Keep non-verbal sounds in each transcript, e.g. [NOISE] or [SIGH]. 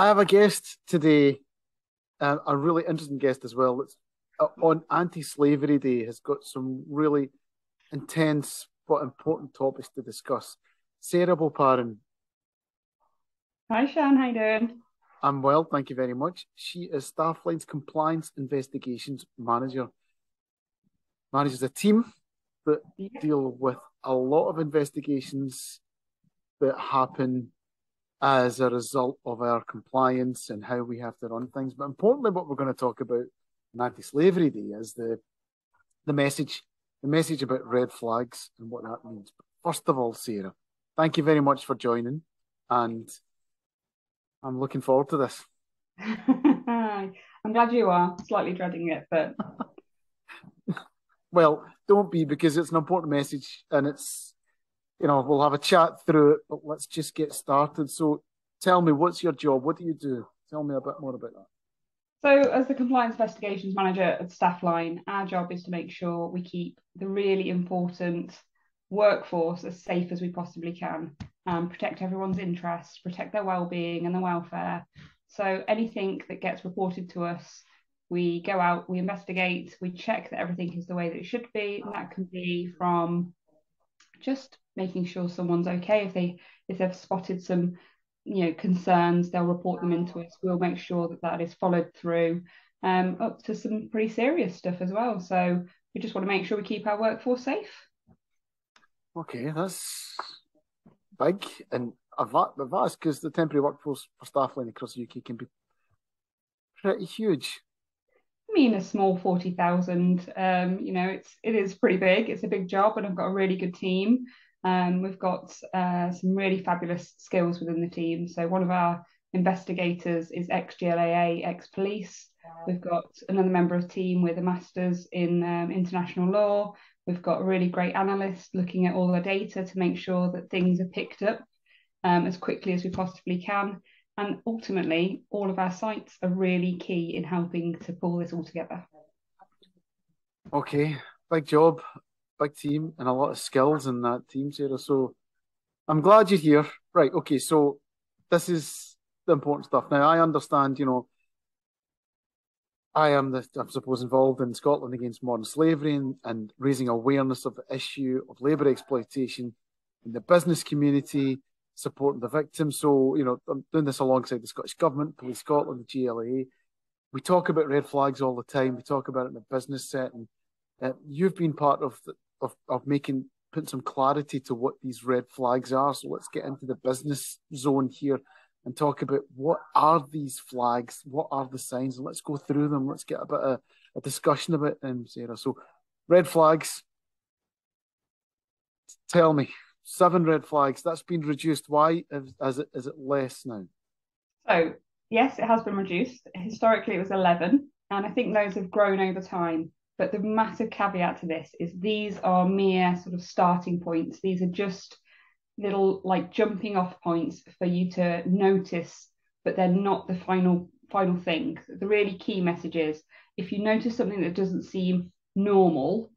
I have a guest today, uh, a really interesting guest as well. It's uh, on Anti-Slavery Day. Has got some really intense but important topics to discuss. Sarah Boparan. Hi, Sean. How you doing? I'm well, thank you very much. She is Staffline's Compliance Investigations Manager. Manages a team that yeah. deal with a lot of investigations that happen as a result of our compliance and how we have to run things. But importantly, what we're going to talk about on Anti-Slavery Day is the the message, the message about red flags and what that means. But first of all, Sarah, thank you very much for joining, and I'm looking forward to this. [LAUGHS] I'm glad you are. Slightly dreading it, but [LAUGHS] well, don't be because it's an important message and it's you know we'll have a chat through it, but let's just get started. So, tell me, what's your job? What do you do? Tell me a bit more about that. So, as the compliance investigations manager at Staffline, our job is to make sure we keep the really important workforce as safe as we possibly can, and protect everyone's interests, protect their well-being and their welfare. So, anything that gets reported to us we go out, we investigate, we check that everything is the way that it should be. And that can be from just making sure someone's okay. If they if they've spotted some you know concerns, they'll report them into us. We'll make sure that that is followed through, um, up to some pretty serious stuff as well. So we just want to make sure we keep our workforce safe. Okay, that's big and a vast because the temporary workforce for Staffline across the UK can be pretty huge. I mean, a small forty thousand. Um, you know, it's it is pretty big. It's a big job, and I've got a really good team. Um, we've got uh, some really fabulous skills within the team. So one of our investigators is ex GLAA, ex police. We've got another member of team with a master's in um, international law. We've got a really great analyst looking at all the data to make sure that things are picked up um, as quickly as we possibly can. And ultimately, all of our sites are really key in helping to pull this all together. Okay, big job, big team, and a lot of skills in that team, Sarah. So I'm glad you're here. Right, okay, so this is the important stuff. Now, I understand, you know, I am, the, I suppose, involved in Scotland against modern slavery and, and raising awareness of the issue of labour exploitation in the business community supporting the victims. So, you know, I'm doing this alongside the Scottish Government, Police Scotland, the GLA. We talk about red flags all the time. We talk about it in a business setting. Uh, you've been part of, the, of of making put some clarity to what these red flags are. So let's get into the business zone here and talk about what are these flags, what are the signs, and let's go through them. Let's get a bit of a discussion about them, um, Sarah. So, red flags. Tell me, seven red flags. That's been reduced. Why is, it is it less now? So yes, it has been reduced. Historically, it was eleven, and I think those have grown over time. But the massive caveat to this is these are mere sort of starting points. These are just little like jumping off points for you to notice, but they're not the final final thing. The really key message is if you notice something that doesn't seem normal,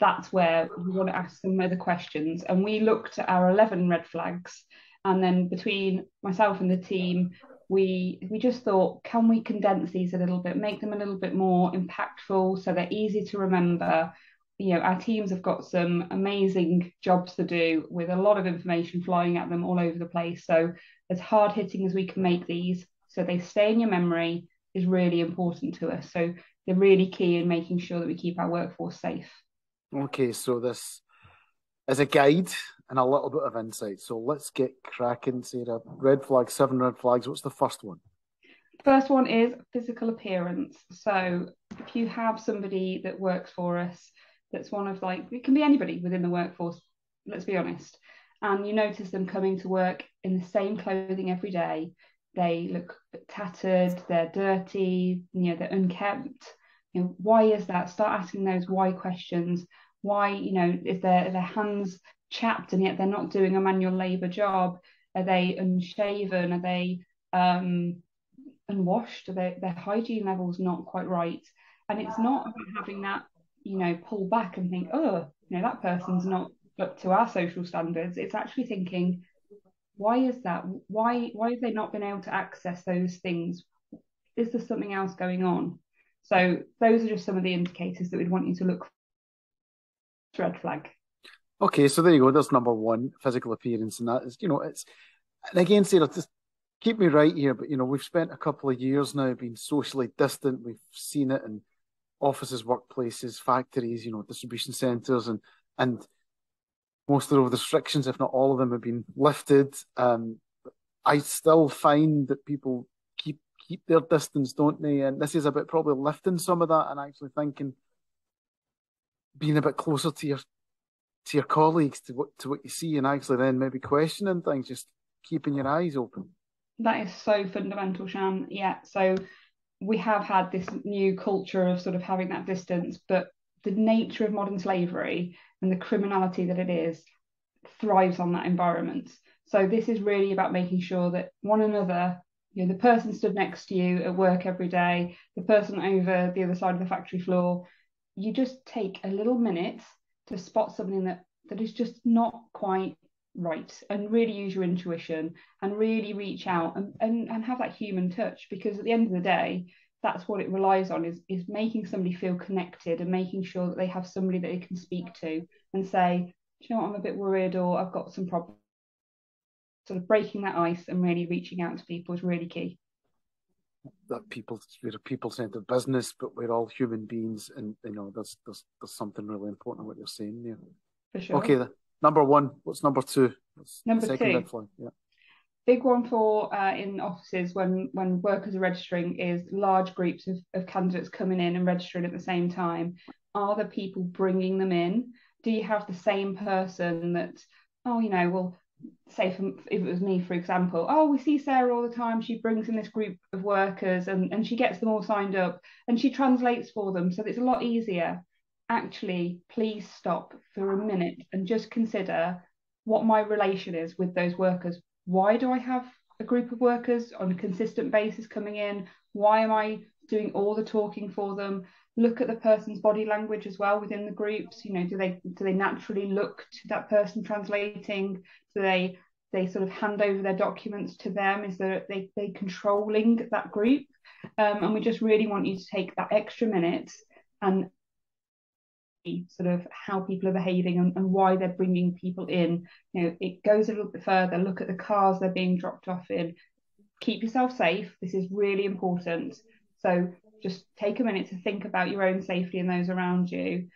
that's where we want to ask some other questions. And we looked at our 11 red flags. And then between myself and the team, we we just thought, can we condense these a little bit, make them a little bit more impactful so they're easy to remember. You know, our teams have got some amazing jobs to do with a lot of information flying at them all over the place. So as hard hitting as we can make these, so they stay in your memory, is really important to us. So they're really key in making sure that we keep our workforce safe. Okay, so this is a guide and a little bit of insight. So let's get cracking, Sarah. Red flag, seven red flags. What's the first one? First one is physical appearance. So if you have somebody that works for us, that's one of like, it can be anybody within the workforce, let's be honest, and you notice them coming to work in the same clothing every day, they look tattered, they're dirty, you know, they're unkempt you know, why is that? Start asking those why questions. Why, you know, is their their hands chapped and yet they're not doing a manual labour job? Are they unshaven? Are they um, unwashed? Are they, their hygiene levels not quite right? And it's not about having that, you know, pull back and think, oh, you know, that person's not up to our social standards. It's actually thinking, Why is that? Why why have they not been able to access those things? Is there something else going on? So those are just some of the indicators that we'd want you to look for. Red flag. Okay, so there you go. That's number one, physical appearance, and that is, you know, it's and again, Sarah, just keep me right here, but you know, we've spent a couple of years now being socially distant. We've seen it in offices, workplaces, factories, you know, distribution centres, and and most of the restrictions, if not all of them, have been lifted. Um, I still find that people keep keep their distance, don't they? And this is about probably lifting some of that and actually thinking, being a bit closer to your to your colleagues, to what to what you see, and actually then maybe questioning things, just keeping your eyes open. That is so fundamental, Shan. Yeah. So we have had this new culture of sort of having that distance, but the nature of modern slavery and the criminality that it is thrives on that environment. So this is really about making sure that one another, you know, the person stood next to you at work every day, the person over the other side of the factory floor, you just take a little minute to spot something that that is just not quite right and really use your intuition and really reach out and, and, and have that human touch because at the end of the day that's what it relies on is is making somebody feel connected and making sure that they have somebody that they can speak to and say you know what? I'm a bit worried or i've got some problems. Sort of breaking that ice and really reaching out to people is really key that people we're a people centered business but we're all human beings and you know there's there's, there's something really important what you're saying there. For sure. Okay number one what's number two? What's number two. yeah. Big one for uh, in offices when when workers are registering is large groups of, of candidates coming in and registering at the same time. Are the people bringing them in? Do you have the same person that oh you know well say for, if it was me for example oh we see sarah all the time she brings in this group of workers and, and she gets them all signed up and she translates for them so it's a lot easier actually please stop for a minute and just consider what my relation is with those workers why do I have a group of workers on a consistent basis coming in? Why am I doing all the talking for them? Look at the person's body language as well within the groups. You know, do they do they naturally look to that person translating? Do they they sort of hand over their documents to them? Is there they they controlling that group? Um, and we just really want you to take that extra minute and see sort of how people are behaving and, and, why they're bringing people in. You know, it goes a little bit further. Look at the cars they're being dropped off in. Keep yourself safe. This is really important. So just take a minute to think about your own safety and those around you.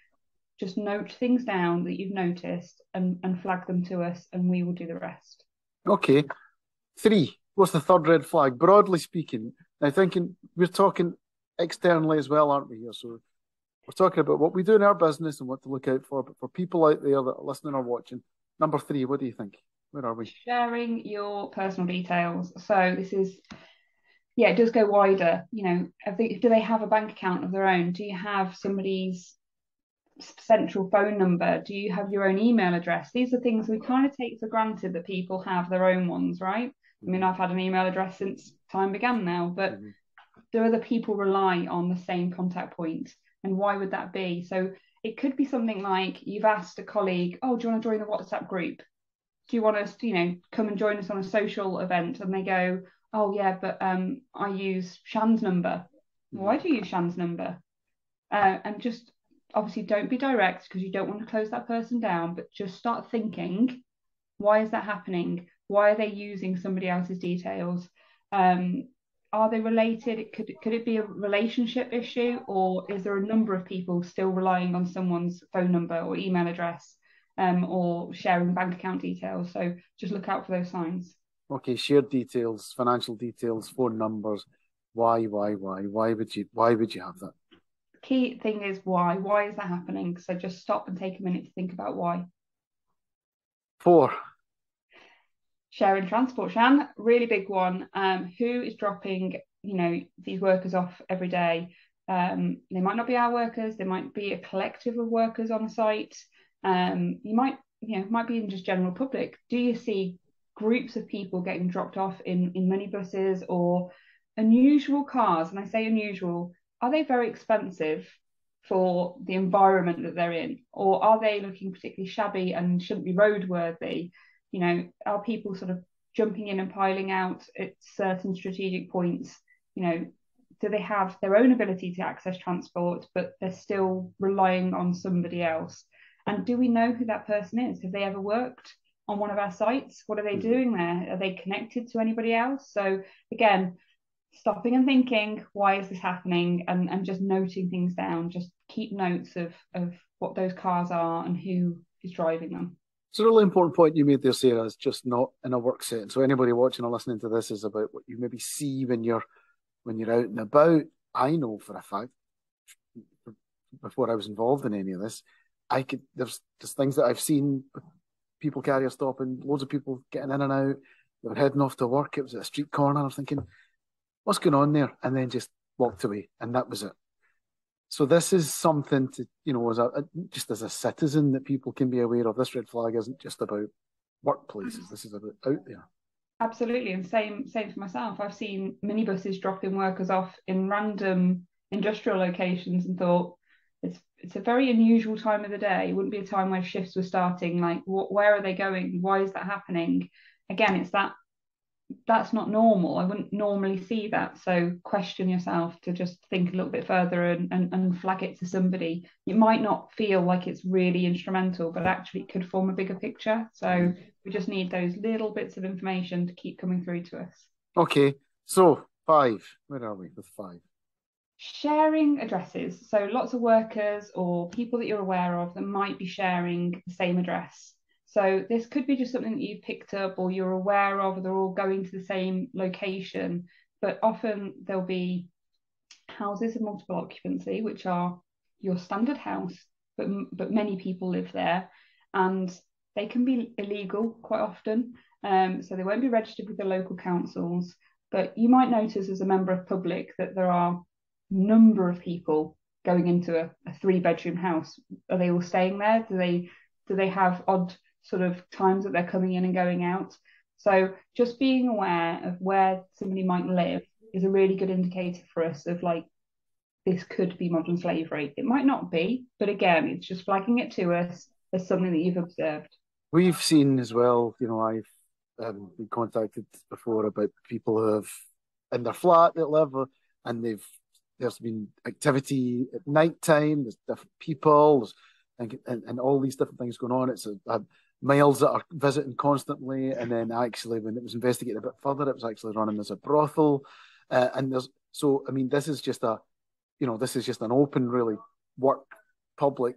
Just note things down that you've noticed and, and flag them to us, and we will do the rest. Okay. Three. What's the third red flag? Broadly speaking, now thinking we're talking externally as well, aren't we here? So we're talking about what we do in our business and what to look out for. But for people out there that are listening or watching, number three, what do you think? Where are we? Sharing your personal details. So this is, yeah, it does go wider. You know, do they have a bank account of their own? Do you have somebody's central phone number? Do you have your own email address? These are things we kind of take for granted that people have their own ones, right? I mean, mm-hmm. I've had an email address since time began now, but mm-hmm. do other people rely on the same contact point? and why would that be? So it could be something like you've asked a colleague, oh, do you want to join the WhatsApp group? Do you want us to, you know, come and join us on a social event? And they go, oh yeah, but um, I use Shan's number. Why do you use Shan's number? Uh, and just obviously don't be direct because you don't want to close that person down, but just start thinking, why is that happening? Why are they using somebody else's details? Um, are they related? Could could it be a relationship issue, or is there a number of people still relying on someone's phone number or email address, um, or sharing bank account details? So just look out for those signs. Okay, shared details, financial details, phone numbers. Why, why, why? Why would you? Why would you have that? Key thing is why. Why is that happening? So just stop and take a minute to think about why. Four sharing transport. Shan, really big one. Um, who is dropping, you know, these workers off every day? Um, they might not be our workers. They might be a collective of workers on a site. Um, you might, you know, might be in just general public. Do you see groups of people getting dropped off in in minibuses or unusual cars? And I say unusual. Are they very expensive for the environment that they're in, or are they looking particularly shabby and shouldn't be roadworthy? you know, are people sort of jumping in and piling out at certain strategic points, you know, do they have their own ability to access transport, but they're still relying on somebody else? And do we know who that person is? Have they ever worked on one of our sites? What are they mm-hmm. doing there? Are they connected to anybody else? So again, stopping and thinking, why is this happening? And and just noting things down. Just keep notes of of what those cars are and who is driving them. It's a really important point you made there, Sarah. It's just not in a work setting. So anybody watching or listening to this is about what you maybe see when you're when you're out and about. I know for a fact, before I was involved in any of this, I could there's just things that I've seen people carrier stopping, loads of people getting in and out. They were heading off to work. It was at a street corner. I'm thinking, what's going on there? And then just walked away, and that was it. So this is something to you know, as a just as a citizen that people can be aware of. This red flag isn't just about workplaces. This is about out there. Absolutely, and same same for myself. I've seen minibuses dropping workers off in random industrial locations and thought it's a very unusual time of the day. It wouldn't be a time where shifts were starting. Like, what, where are they going? Why is that happening? Again, it's that that's not normal. I wouldn't normally see that. So question yourself to just think a little bit further and, and, and flag it to somebody. You might not feel like it's really instrumental, but actually it could form a bigger picture. So mm-hmm. we just need those little bits of information to keep coming through to us. Okay. So five. Where are we with five? Sharing addresses. So lots of workers or people that you're aware of that might be sharing the same address. So this could be just something that you've picked up or you're aware of, they're all going to the same location. But often there'll be houses of multiple occupancy, which are your standard house, but but many people live there, and they can be illegal quite often. Um, so they won't be registered with the local councils. But you might notice as a member of public that there are number of people going into a, a three bedroom house. Are they all staying there? Do they do they have odd sort of times that they're coming in and going out. So just being aware of where somebody might live is a really good indicator for us of like this could be modern slavery. It might not be, but again, it's just flagging it to us as something that you've observed. We've seen as well, you know, I've um, been contacted before about people who have in their flat that live and they've there's been activity at night time, there's different people, and, and, and all these different things going on. It's a, a males that are visiting constantly, and then actually when it was investigated a bit further, it was actually running as a brothel, uh, and there's so I mean this is just a, you know, this is just an open really work public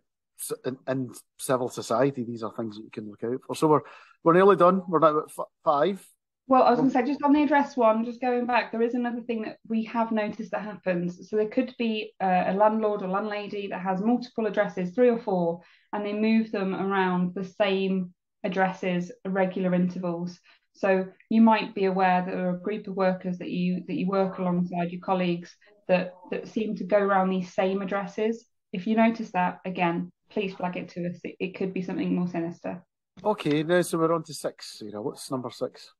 and, in civil society. These are things that you can look out for. So we're we're nearly done. We're now at f- five. Well, I was going to say, just on the address one, just going back, there is another thing that we have noticed that happens. So there could be a, a landlord or landlady that has multiple addresses, three or four, and they move them around the same addresses at regular intervals. So you might be aware that there are a group of workers that you that you work alongside your colleagues that that seem to go around these same addresses. If you notice that, again, please flag it to us. It, it could be something more sinister. Okay, now so we're on to six. You know, what's number six?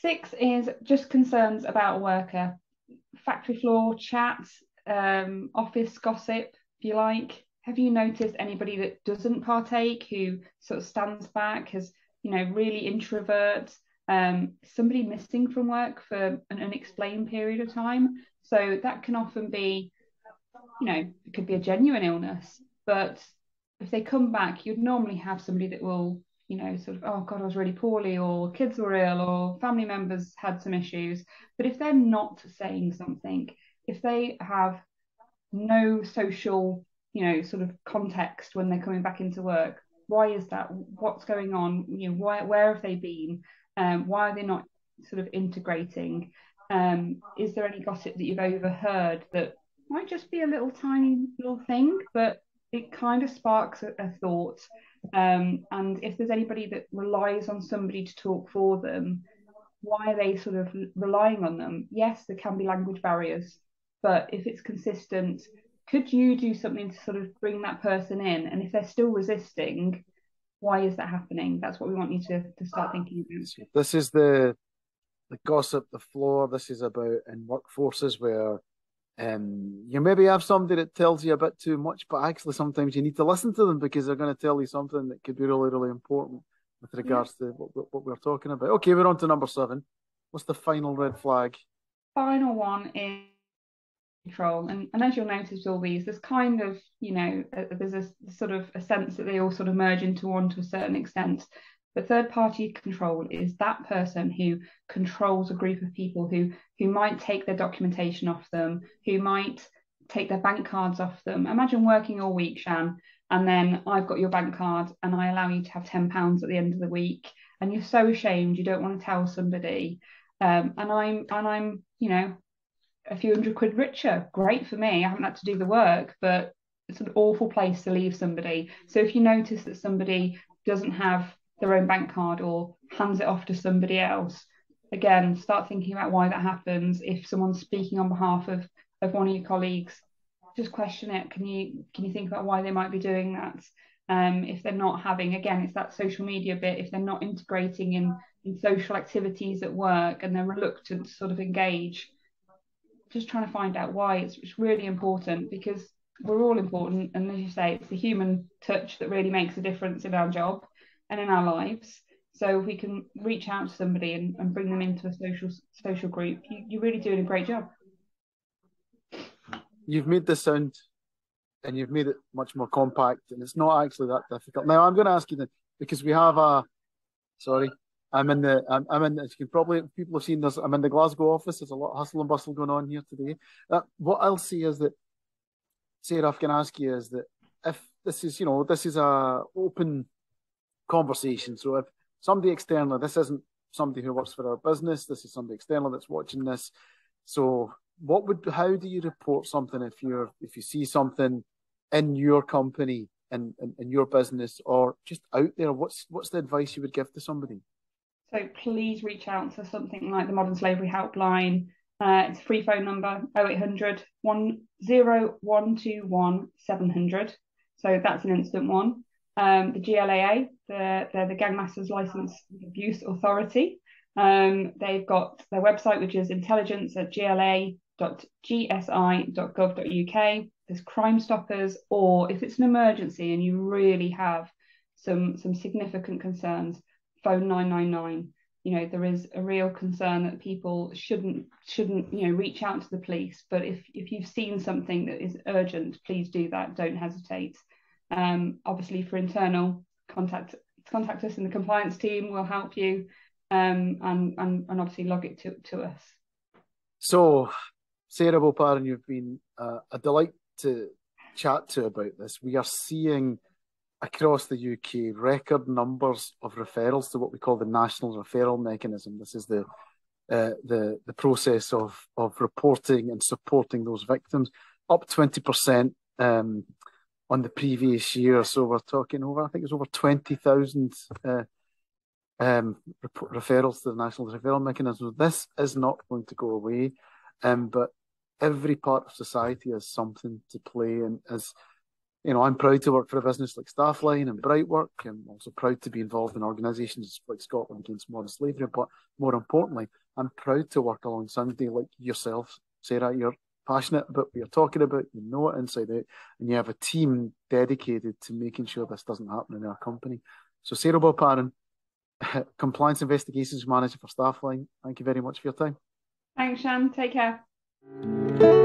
Six is just concerns about a worker, factory floor chat, um, office gossip, if you like. Have you noticed anybody that doesn't partake, who sort of stands back, has you know really introvert, um, somebody missing from work for an unexplained period of time? So that can often be, you know, it could be a genuine illness, but if they come back, you'd normally have somebody that will you know, sort of, oh God, I was really poorly, or kids were ill, or family members had some issues. But if they're not saying something, if they have no social, you know, sort of context when they're coming back into work, why is that? What's going on? You know, why, where have they been? Um, why are they not sort of integrating? Um, is there any gossip that you've overheard that might just be a little tiny little thing, but it kind of sparks a, a thought um, and if there's anybody that relies on somebody to talk for them, why are they sort of relying on them? Yes, there can be language barriers, but if it's consistent, could you do something to sort of bring that person in? And if they're still resisting, why is that happening? That's what we want you to, to start thinking about. This is the the gossip, the floor. This is about in workforces where um, you maybe have somebody that tells you a bit too much, but actually sometimes you need to listen to them because they're going to tell you something that could be really, really important. with regards yeah. to what, what we're talking about. Okay, we're on to number seven. What's the final red flag? Final one is control, and, and as you'll notice, all these, there's kind of you know a, there's a sort of a sense that they all sort of merge into one to a certain extent. But third party control is that person who controls a group of people who who might take their documentation off them, who might take their bank cards off them. Imagine working all week, Shan, and then I've got your bank card and I allow you to have ten pounds at the end of the week, and you're so ashamed you don't want to tell somebody. Um, and I'm and I'm you know a few hundred quid richer. Great for me. I haven't had to do the work, but it's an awful place to leave somebody. So if you notice that somebody doesn't have their own bank card or hands it off to somebody else, again, start thinking about why that happens. If someone's speaking on behalf of of one of your colleagues, just question it. Can you can you think about why they might be doing that? Um, if they're not having, again, it's that social media bit. If they're not integrating in in social activities at work and they're reluctant to sort of engage, just trying to find out why. It's, it's really important because we're all important, and as you say, it's the human touch that really makes a difference in our job and in our lives. So if we can reach out to somebody and, and bring them into a social social group, you, you're really doing a great job you've made this sound and you've made it much more compact and it's not actually that difficult. Now I'm going to ask you then because we have a sorry, I'm in the I'm, I'm in as you can probably people have seen this. I'm in the Glasgow office. There's a lot of hustle and bustle going on here today. Uh, what I'll see is that Sarah, I can ask you is that if this is you know this is a open conversation. So if somebody external, this isn't somebody who works for our business. This is somebody external that's watching this. So what would how do you report something if you're if you see something in your company and in, in, in, your business or just out there what's what's the advice you would give to somebody so please reach out to something like the modern slavery helpline uh, it's a free phone number 0800 10121 700 so that's an instant one um, the GLAA the, the the Gang Masters License Abuse Authority um, they've got their website, which is intelligence at gla.gsi.gov.uk. There's Crime Stoppers, or if it's an emergency and you really have some some significant concerns, phone 999. You know, there is a real concern that people shouldn't shouldn't you know reach out to the police. But if if you've seen something that is urgent, please do that. Don't hesitate. Um, obviously, for internal contact contact us in the compliance team. We'll help you um, and, and, and obviously log it to, to us. So, Sarah Boparan, you've been uh, a delight to chat to about this. We are seeing across the UK record numbers of referrals to what we call the national referral mechanism. This is the uh, the the process of of reporting and supporting those victims up twenty percent um, on the previous year. So we're talking over I think it's over twenty thousand uh, um, referrals to the national referral mechanism. This is not going to go away, um, but every part of society has something to play. And as you know, I'm proud to work for a business like Staffline and Brightwork. I'm also proud to be involved in organisations like Scotland Against Modern Slavery. But more importantly, I'm proud to work alongside somebody like yourself, Sarah. You're passionate about what you're talking about, you know it inside out, and you have a team dedicated to making sure this doesn't happen in our company. So, Sarah Boparan, [LAUGHS] Compliance Investigations Manager for Staffline. Thank you very much for your time. Thanks, Shan. Take care.